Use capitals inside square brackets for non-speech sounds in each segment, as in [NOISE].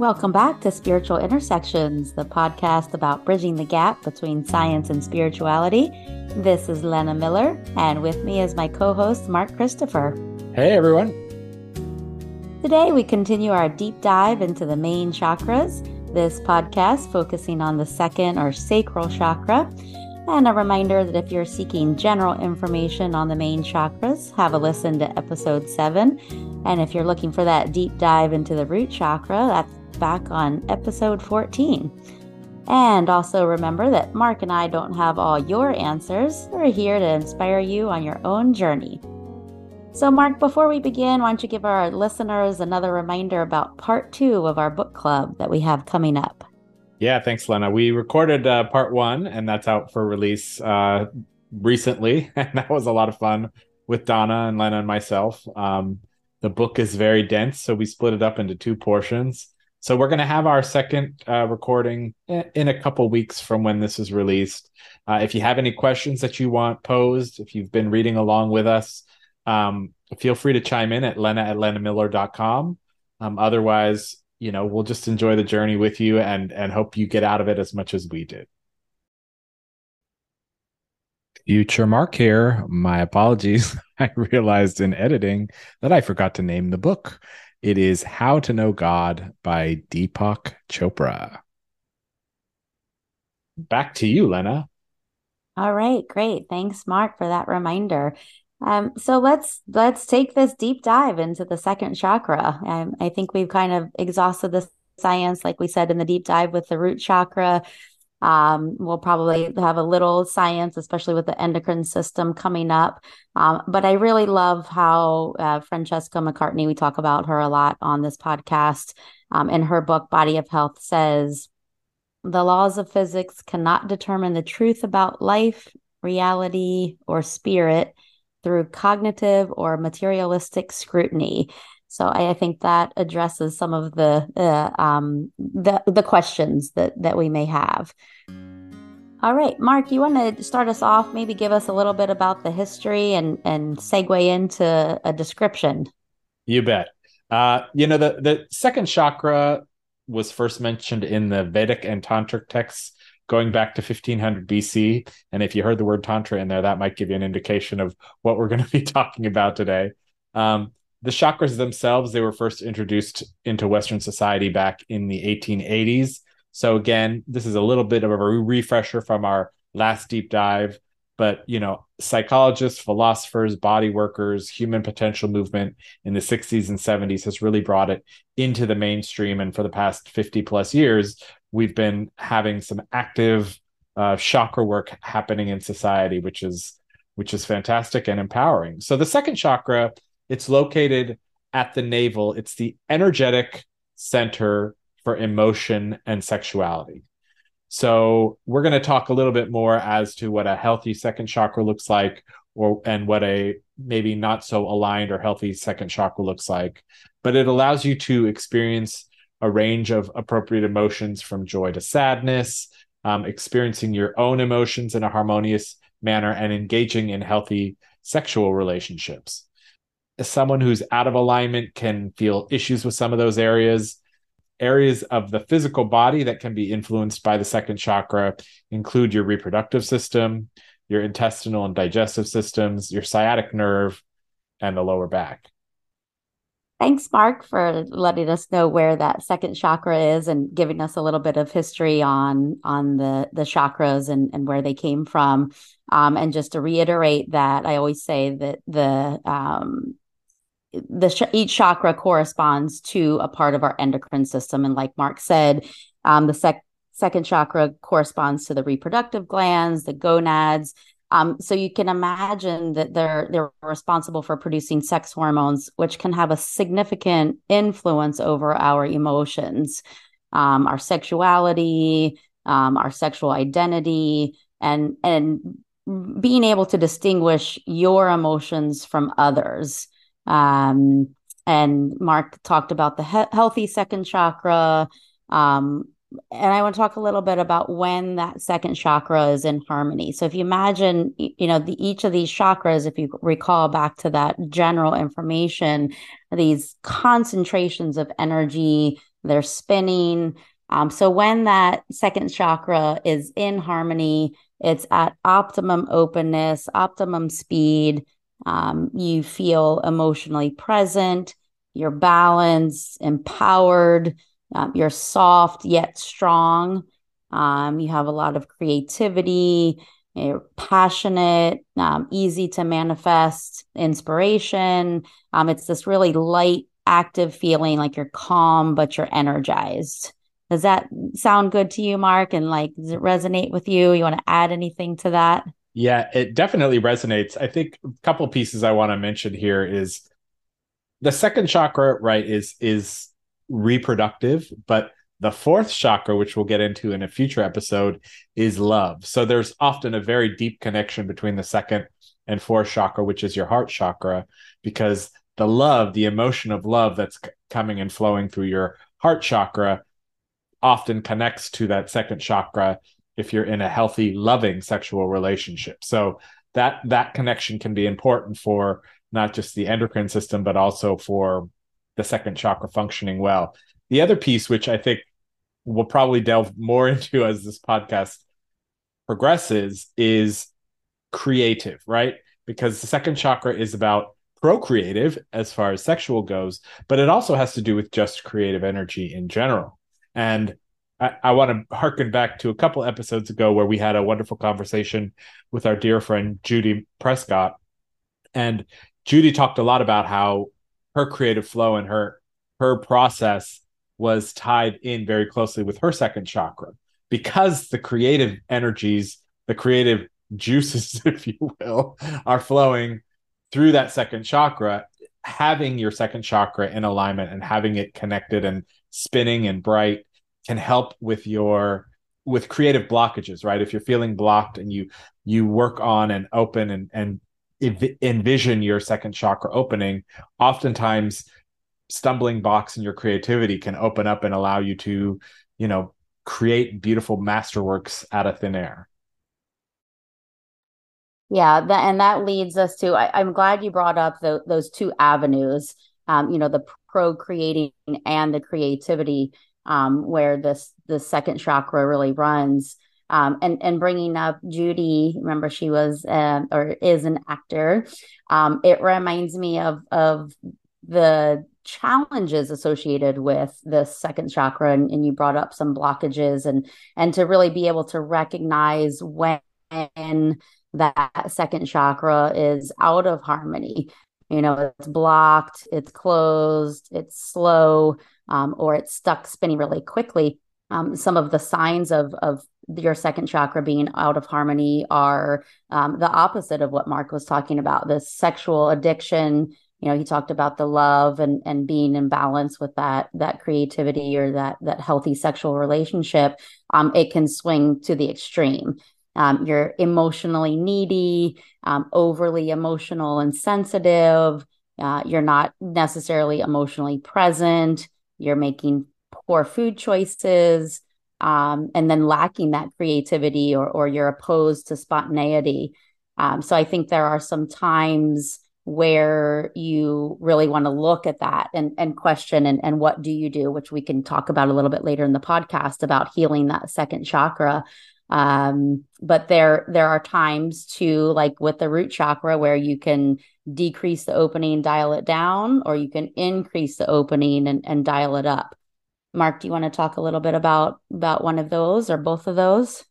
Welcome back to Spiritual Intersections, the podcast about bridging the gap between science and spirituality. This is Lena Miller, and with me is my co host, Mark Christopher. Hey, everyone. Today, we continue our deep dive into the main chakras. This podcast focusing on the second or sacral chakra. And a reminder that if you're seeking general information on the main chakras, have a listen to episode seven. And if you're looking for that deep dive into the root chakra, that's back on episode 14. And also remember that Mark and I don't have all your answers. We're here to inspire you on your own journey. So, Mark, before we begin, why don't you give our listeners another reminder about part two of our book club that we have coming up? Yeah, thanks, Lena. We recorded uh, part one, and that's out for release uh, recently. [LAUGHS] And that was a lot of fun with Donna and Lena and myself. Um, the book is very dense, so we split it up into two portions. So we're going to have our second uh, recording in a couple weeks from when this is released. Uh, if you have any questions that you want posed, if you've been reading along with us, um, feel free to chime in at lena at lenamiller.com. Um, otherwise, you know, we'll just enjoy the journey with you and and hope you get out of it as much as we did. Future Mark here. My apologies. [LAUGHS] I realized in editing that I forgot to name the book. It is How to Know God by Deepak Chopra. Back to you, Lena. All right, great. Thanks, Mark, for that reminder. Um, so let's let's take this deep dive into the second chakra. Um, I think we've kind of exhausted the science, like we said in the deep dive with the root chakra. Um, we'll probably have a little science, especially with the endocrine system coming up. Um, but I really love how uh, Francesca McCartney, we talk about her a lot on this podcast. Um, in her book, Body of Health, says the laws of physics cannot determine the truth about life, reality, or spirit through cognitive or materialistic scrutiny. So I, I think that addresses some of the uh, um, the the questions that that we may have. All right, Mark, you want to start us off? Maybe give us a little bit about the history and and segue into a description. You bet. Uh, you know the the second chakra was first mentioned in the Vedic and Tantric texts going back to 1500 BC. And if you heard the word Tantra in there, that might give you an indication of what we're going [LAUGHS] to be talking about today. Um, the chakras themselves they were first introduced into western society back in the 1880s so again this is a little bit of a refresher from our last deep dive but you know psychologists philosophers body workers human potential movement in the 60s and 70s has really brought it into the mainstream. And for the past 50 plus years we've been having some active uh, chakra work happening in society which is which is fantastic and empowering. So the second chakra it's located at the navel. It's the energetic center for emotion and sexuality. So we're going to talk a little bit more as to what a healthy second chakra looks like or and what a maybe not so aligned or healthy second chakra looks like. But it allows you to experience a range of appropriate emotions from joy to sadness, um, experiencing your own emotions in a harmonious manner and engaging in healthy sexual relationships someone who's out of alignment can feel issues with some of those areas. Areas of the physical body that can be influenced by the second chakra include your reproductive system, your intestinal and digestive systems, your sciatic nerve, and the lower back. Thanks, Mark, for letting us know where that second chakra is and giving us a little bit of history on on the the chakras and and where they came from. Um, and just to reiterate that, I always say that the um, the each chakra corresponds to a part of our endocrine system. And like mark said um, the sec- second chakra corresponds to the reproductive glands the gonads. Um, so you can imagine that they're they're responsible for producing sex hormones which can have a significant influence over our emotions um, our sexuality um, our sexual identity and and being able to distinguish your emotions from others um, and Mark talked about the he- healthy second chakra. Um, and I want to talk a little bit about when that second chakra is in harmony. So if you imagine, you know, the, each of these chakras, if you recall back to that general information, these concentrations of energy they're spinning. Um, so when that second chakra is in harmony, it's at optimum openness, optimum speed. Um, you feel emotionally present, you're balanced, empowered, um, you're soft yet strong. Um, you have a lot of creativity, you're passionate, um, easy to manifest inspiration. Um, it's this really light, active feeling like you're calm, but you're energized. Does that sound good to you, Mark? And like, does it resonate with you? You want to add anything to that? Yeah, it definitely resonates. I think a couple pieces I want to mention here is the second chakra, right, is is reproductive, but the fourth chakra, which we'll get into in a future episode, is love. So there's often a very deep connection between the second and fourth chakra, which is your heart chakra, because the love, the emotion of love that's c- coming and flowing through your heart chakra often connects to that second chakra if you're in a healthy loving sexual relationship. So that that connection can be important for not just the endocrine system but also for the second chakra functioning well. The other piece which i think we'll probably delve more [LAUGHS] into as this podcast progresses is creative right? Because the second chakra is about procreative as far as sexual goes but it also has to do with just creative energy in general. And I, I want to harken back to a couple episodes ago where we had a wonderful conversation with our dear friend Judy Prescott. And Judy talked a lot about how her creative flow and her her process was tied in very closely with her second chakra because the creative energies, the creative juices, [LAUGHS] if you will, are flowing through that second chakra. Having your second chakra in alignment and having it connected and spinning and bright can help with your with creative blockages right? If you're feeling blocked and you you work on and open and and envision your second chakra opening oftentimes stumbling blocks in your creativity can open up and allow you to you know create beautiful masterworks out of thin air. Yeah and that leads us to I, am glad you brought up the, those two avenues um, you know the procreating and the creativity um, where this the second chakra really runs. Um, and and bringing up Judy, remember she was uh, or is an actor. Um, it reminds me of of the challenges associated with the second chakra, and, and you brought up some blockages, and and to really be able to recognize when that second chakra is out of harmony. You know, it's blocked, it's closed, it's slow um, or it's stuck spinning really quickly. Um, some of the signs of of your second chakra being out of harmony are um, the opposite of what Mark was talking about. The sexual addiction. You know, he talked about the love and and being in balance with that that creativity or that that healthy sexual relationship. Um, it can swing to the extreme. Um, you're emotionally needy, um, overly emotional and sensitive. Uh, you're not necessarily emotionally present. You're making poor food choices um, and then lacking that creativity or, or you're opposed to spontaneity. Um, so i think there are some times where you really want to look at that and, and question and, and what do you do which we can talk about a little bit later in the podcast about healing that second chakra um, but there there are times to like with the root chakra where you can decrease the opening dial it down or you can increase the opening and, and dial it up. Mark do you want to talk a little bit about about one of those or both of those?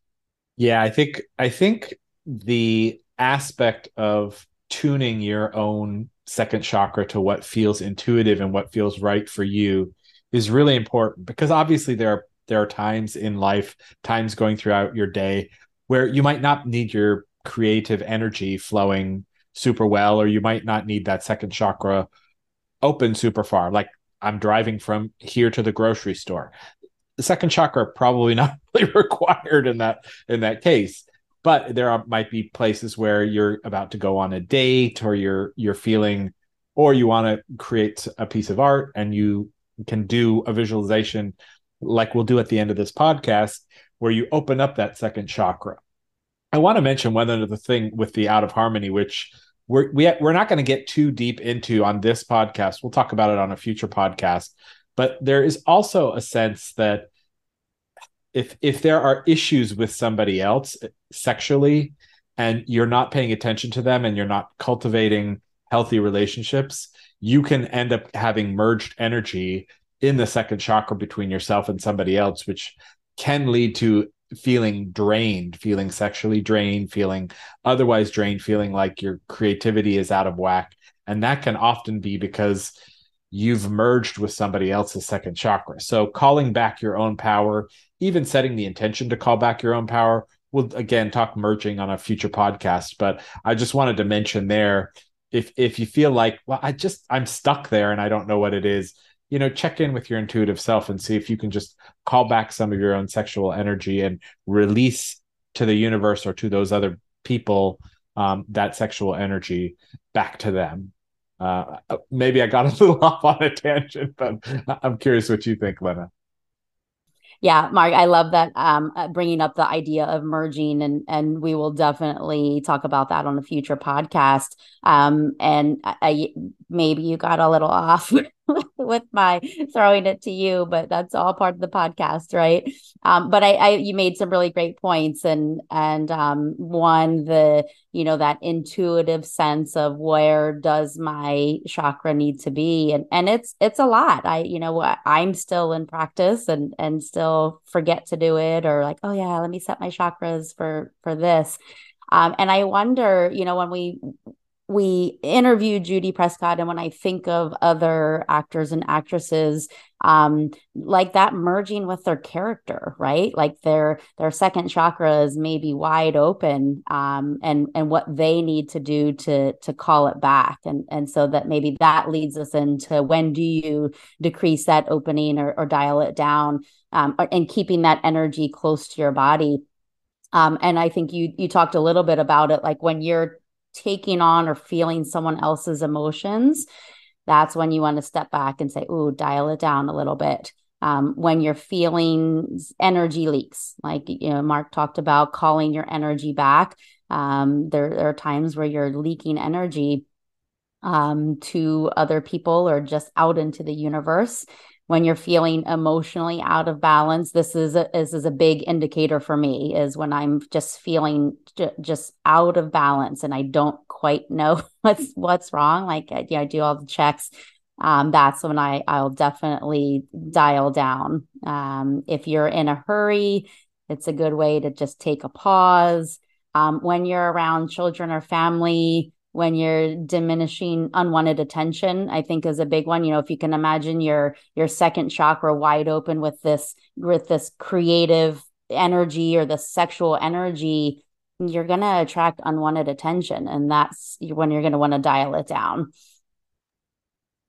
Yeah i think i think the aspect of tuning your own second chakra to what feels intuitive and what feels right for you is really important because obviously there are there are times in life, times going throughout your day where you might not need your creative energy flowing super well, or you might not need that second chakra open super far. Like I'm driving from here to the grocery store. The second chakra probably [LAUGHS] not really required in that in that case. But there are, might be places where you're about to go on a date, or you're you're feeling, or you want to create a piece of art, and you can do a visualization like we'll do at the end of this podcast, where you open up that second chakra. I want to mention one other thing with the out of harmony, which we're we, we're not going to get too deep into on this podcast. We'll talk about it on a future podcast. but there is also a sense that if if there are issues with somebody else eh, sexually and you're not paying attention to them and you're not cultivating healthy relationships you can end up having merged energy in the second chakra between yourself and somebody else which can lead to feeling drained feeling sexually drained feeling otherwise drained feeling like your creativity is out of whack and that can often be because you've merged with somebody else's second chakra. So calling back your own power, even setting the intention to call back your own power, we'll again talk merging on a future podcast. But I just wanted to mention there if if you feel like, well, I just I'm stuck there and I don't know what it is, you know, check in with your intuitive self and see if you can just call back some of your own sexual energy and release to the universe or to those other people um, that sexual energy back to them uh, maybe I got a [LAUGHS] little off on a tangent, but I'm curious what you think, Lena. Yeah, Mark, I love that um, uh, bringing up the idea of merging, and and we will definitely talk about that on a future podcast. Um, and I, I maybe you got a little off [LAUGHS] with my throwing it to you, but that's all part of the podcast, right? Um, but I, I, you made some really great points, and and um, one the you know that intuitive sense of where does my chakra need to be, and and it's it's a lot. I you know I'm still in practice and and still forget to do it, or like oh yeah, let me set my chakras for for this. Um, and I wonder, you know, when we we interviewed Judy Prescott, and when I think of other actors and actresses, um, like that merging with their character, right? Like their their second chakra is maybe wide open, um, and and what they need to do to to call it back, and and so that maybe that leads us into when do you decrease that opening or, or dial it down, um, and keeping that energy close to your body. Um, and I think you you talked a little bit about it, like when you're taking on or feeling someone else's emotions, that's when you want to step back and say, "Ooh, dial it down a little bit." Um, when you're feeling energy leaks, like you know, Mark talked about calling your energy back. Um, there, there, are times where you're leaking energy um, to other people or just out into the universe when you're feeling emotionally out of balance this is a, this is a big indicator for me is when i'm just feeling j- just out of balance and i don't quite know [LAUGHS] what's what's wrong like I, yeah, I do all the checks um, that's when I I'll definitely dial down. Um, if you're in a hurry, it's a good way to just take a pause. Um, when you're around children or family, when you're diminishing unwanted attention i think is a big one. You know if you can imagine your your second chakra wide open with this with this creative energy or the sexual energy you're going to attract unwanted attention and that's when you're going to want to dial it down.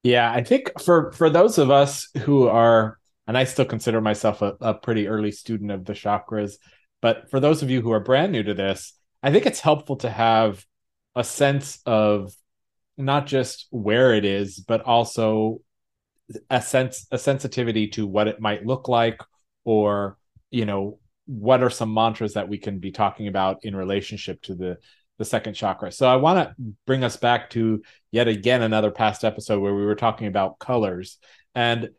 Yeah i think for for those of us who are and i still consider myself a, a pretty early student of the chakras but for those of you who are brand new to this i think it's helpful to have a sense of not just where it is, but also a sense a sensitivity to what it might look like or you know what are some mantras that we can be talking about in relationship to the the second chakra. So i want to bring us back to yet again another past episode where we were talking about colors. And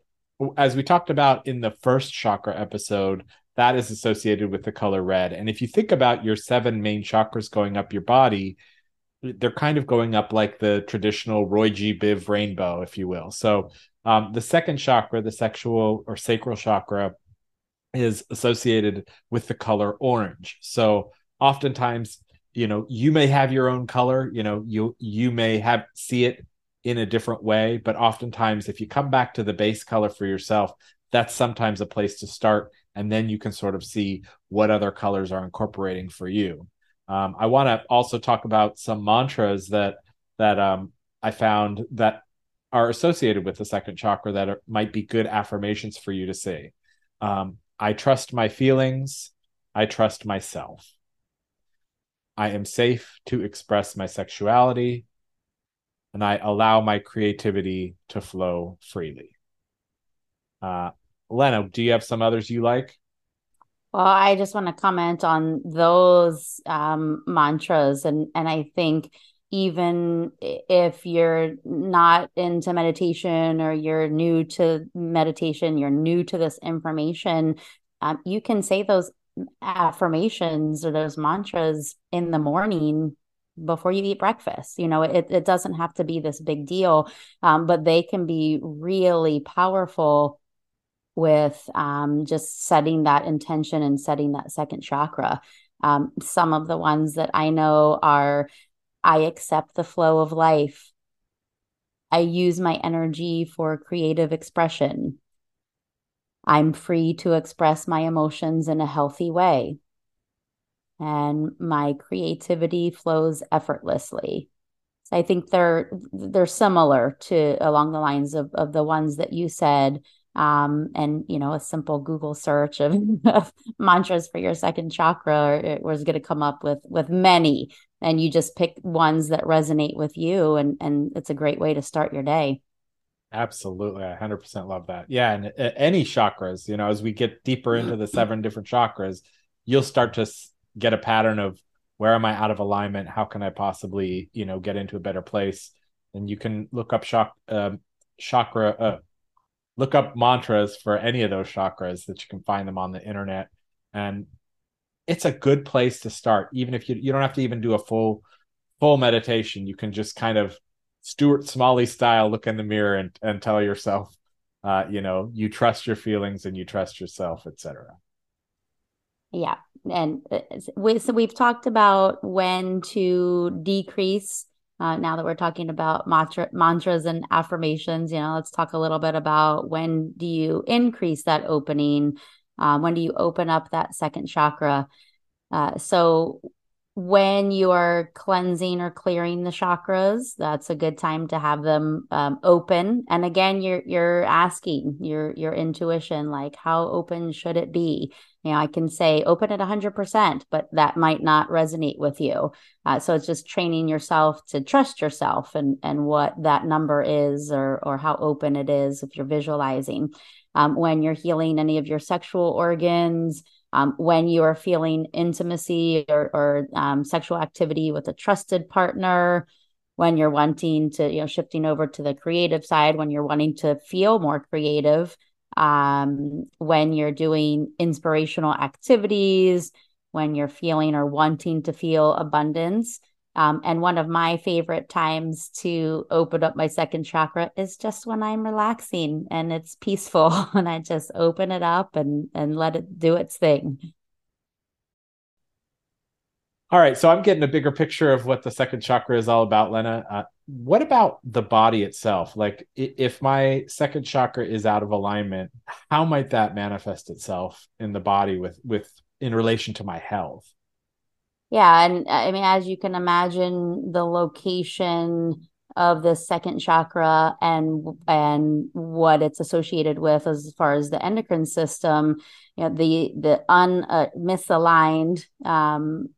as we talked about in the first chakra episode that is associated with the color red. And if you think about your seven main chakras going up your body they're kind of going up like the traditional Roy G. Biv rainbow, if you will. So um, the second chakra, the sexual or sacral chakra, is associated with the color orange. So oftentimes, you know, you may have your own color. You know, you you may have see it in a different way, but oftentimes, if you come back to the base color for yourself, that's sometimes a place to start, and then you can sort of see what other colors are incorporating for you. Um, I want to also talk about some mantras that that um, I found that are associated with the second chakra that are, might be good affirmations for you to say. Um, I trust my feelings. I trust myself. I am safe to express my sexuality, and I allow my creativity to flow freely. Uh, do you have some others you like? Well, I just want to comment on those um, mantras, and and I think even if you're not into meditation or you're new to meditation, you're new to this information, um, you can say those affirmations or those mantras in the morning before you eat breakfast. You know, it, it doesn't have to be this big deal, um, but they can be really powerful with um, just setting that intention and setting that second chakra. Um, some of the ones that I know are I accept the flow of life. I use my energy for creative expression. I'm free to express my emotions in a healthy way. And my creativity flows effortlessly. So I think they're they're similar to along the lines of, of the ones that you said. Um, and you know, a simple Google search of, [LAUGHS] of mantras for your second chakra it was going to come up with with many. And you just pick ones that resonate with you and and it's a great way to start your day. Absolutely. I 100% love that. Yeah and uh, any chakras you know as we get deeper into the seven different chakras you'll start to get a pattern of where am i out of alignment? How can i possibly you know get into a better place? And you can look up chak- uh, chakra uh, look up mantras for any of those chakras that you can find them on the internet. And it's a good place to start. Even if you you don't have to even do a full full meditation you can just kind of stuart smalley style look in the mirror and, and tell yourself uh, you know you trust your feelings and you trust yourself etc yeah. And uh, we, so we've talked about when to decrease uh, now that we're talking about mantra, mantras and affirmations you know let's talk a little bit about when do you increase that opening? Um, when do you open up that second chakra? Uh, so when you are cleansing or clearing the chakras that's a good time to have them um, open. And again you're you're asking your your intuition like how open should it be you know i can say open at 100% but that might not resonate with you. Uh, so it's just training yourself to trust yourself and and what that number is or or how open it is if you're visualizing. Um, when you're healing any of your sexual organs, um, when you are feeling intimacy or, or um, sexual activity with a trusted partner, when you're wanting to, you know, shifting over to the creative side, when you're wanting to feel more creative, um, when you're doing inspirational activities, when you're feeling or wanting to feel abundance. Um, and one of my favorite times to open up my second chakra is just when I'm relaxing and it's peaceful [LAUGHS] and I just open it up and and let it do its thing. All right, so I'm getting a bigger picture of what the second chakra is all about, Lena. Uh, what about the body itself? Like, if my second chakra is out of alignment, how might that manifest itself in the body with with in relation to my health? Yeah, and I mean, as you can imagine, the location of the second chakra and and what it's associated with as far as the endocrine system, you know, the the un uh, misaligned um,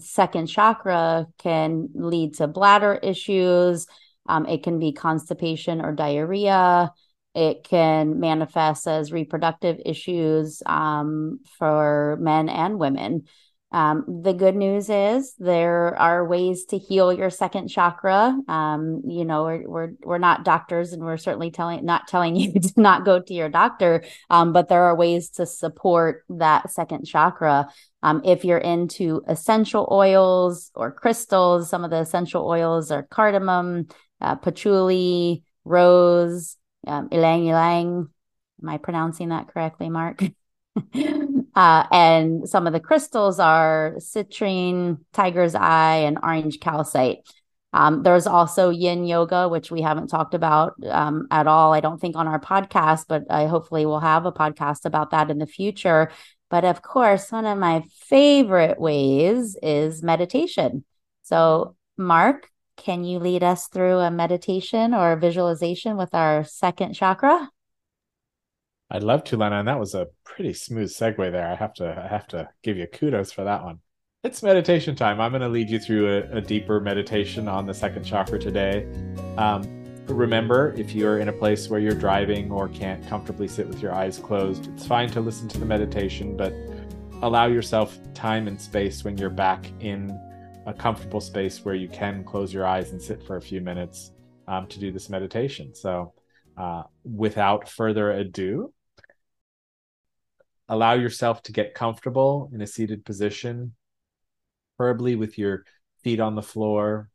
second chakra can lead to bladder issues. Um, it can be constipation or diarrhea. It can manifest as reproductive issues um, for men and women. Um, the good news is there are ways to heal your second chakra. Um, you know, we're, we're, we're not doctors, and we're certainly telling not telling [LAUGHS] you to not go to your doctor. Um, but there are ways to support that second chakra. Um, if you're into essential oils or crystals, some of the essential oils are cardamom, uh, patchouli, rose, um, ylang ylang. Am I pronouncing that correctly, Mark? [LAUGHS] uh, and some of the crystals are citrine, tiger's eye, and orange calcite. Um, there's also yin yoga, which we haven't talked about um, at all, I don't think, on our podcast, but I hopefully will have a podcast about that in the future. But of course, one of my favorite ways is meditation. So, Mark, can you lead us through a meditation or a visualization with our second chakra? I'd love to, Lena, and that was a pretty smooth segue there. I have to I have to give you kudos for that one. It's meditation time. I'm going to lead you through a, a, deeper meditation on the second chakra today. Um, remember, if you're in a place where you're driving or can't comfortably sit with your eyes closed, it's fine to listen to the meditation, but allow yourself time and space when you're back in a comfortable space where you can close your eyes and sit for a few minutes um, to do this meditation. So, uh, without further ado, allow yourself to get comfortable in a seated position, preferably with your feet on the floor,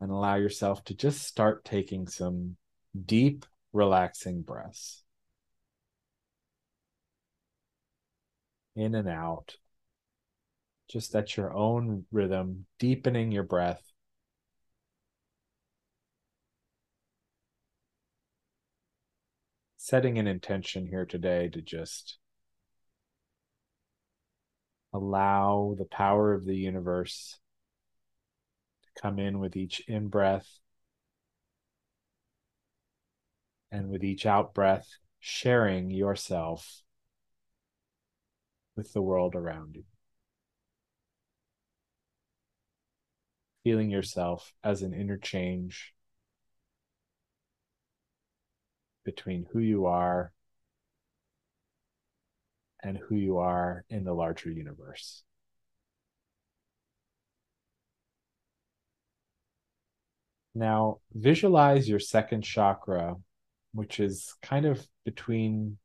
and allow yourself to just start taking some deep, relaxing breaths. In and out, just at your own rhythm, deepening your breath. Setting an intention here today to just allow the power of the universe to come in with each in breath and with each out breath, sharing yourself with the world around you. Feeling yourself as an interchange between who you are and who you are in the larger universe. Now, visualize your second chakra, which is kind of between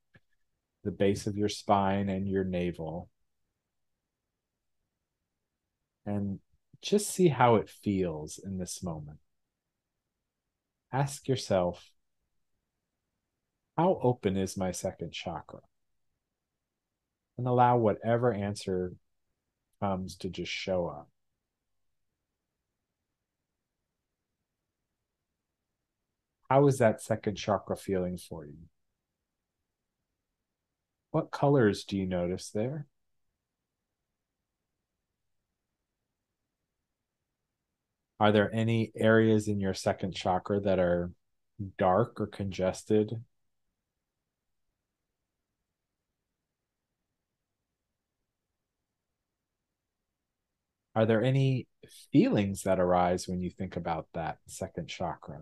the base of your spine and your navel. And just see how it feels in this moment. Ask yourself, how open is my second chakra? And allow whatever answer comes to just show up. How is that second chakra feeling for you? What colors do you notice there? Are there any areas in your second chakra that are dark or congested Are there any feelings that arise when you think about that second chakra?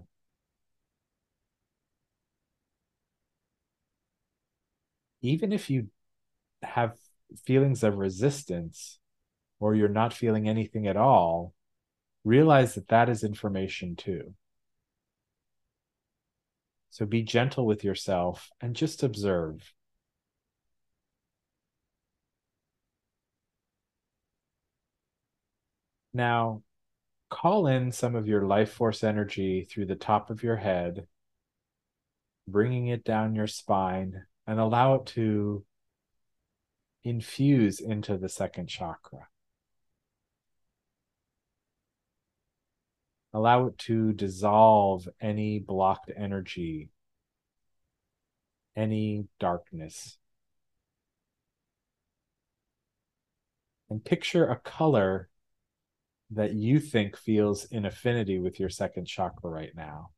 Even if you have feelings of resistance or you're not feeling anything at all, realize that that is information too. So be gentle with yourself and just observe. Now, call in some of your life force energy through the top of your head, bringing it down your spine, and allow it to infuse into the second chakra. Allow it to dissolve any blocked energy, any darkness. And picture a color that you think feels in affinity with your second chakra right now.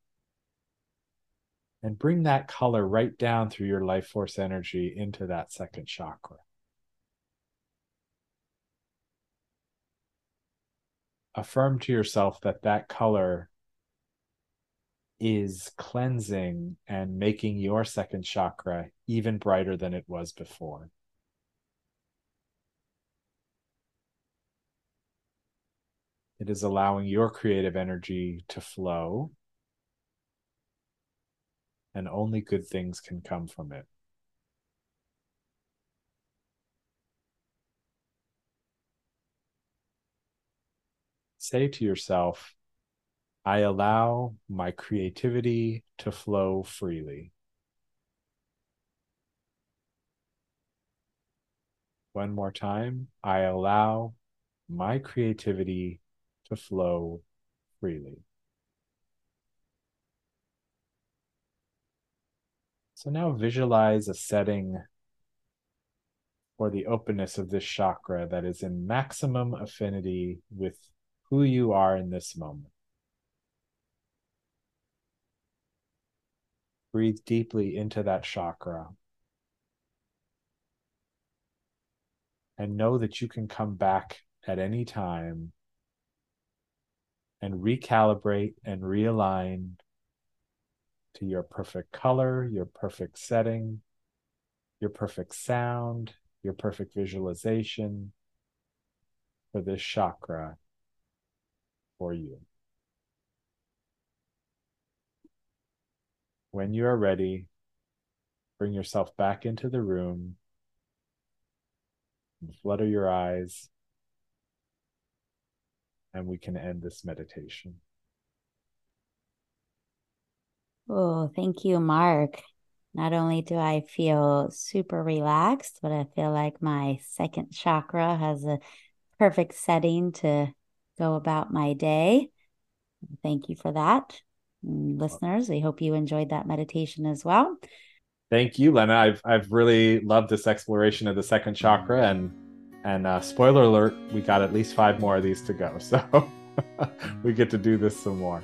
And bring that color right down through your life force energy into that second chakra. Affirm to yourself that that color is cleansing and making your second chakra even brighter than it was before. It is allowing your creative energy to flow, and only good things can come from it. Say to yourself, I allow my creativity to flow freely. One more time, I allow my creativity to flow freely. So now visualize a setting for the openness of this chakra that is in maximum affinity with who you are in this moment. Breathe deeply into that chakra. And know that you can come back at any time and recalibrate and realign to your perfect color, your perfect setting, your perfect sound, your perfect visualization for this chakra for you. When you are ready, bring yourself back into the room and flutter your eyes, and we can end this meditation. Oh, thank you, Mark. Not only do I feel super relaxed, but I feel like my second chakra has a perfect setting to go about my day. Thank you for that. Mm, and listeners, we hope you enjoyed that meditation as well. Thank you, Lena. I've I've really loved this exploration of the second chakra and and uh, spoiler alert, we got at least five more of these to go. [LAUGHS] So we get to do this some more.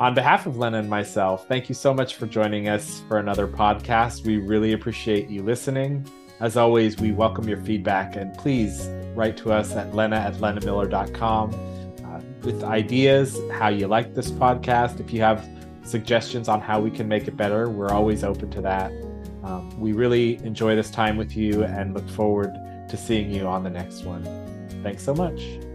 On behalf of Lena and myself, thank you so much for joining us for another podcast. We really appreciate you listening. As always, we welcome your feedback and please write to us at lena at lenamiller.com uh, with ideas, how you like this podcast. If you have suggestions on how we can make it better, we're always open to that. Um, we really enjoy this time with you and look forward to seeing you on the next one. Thanks so much.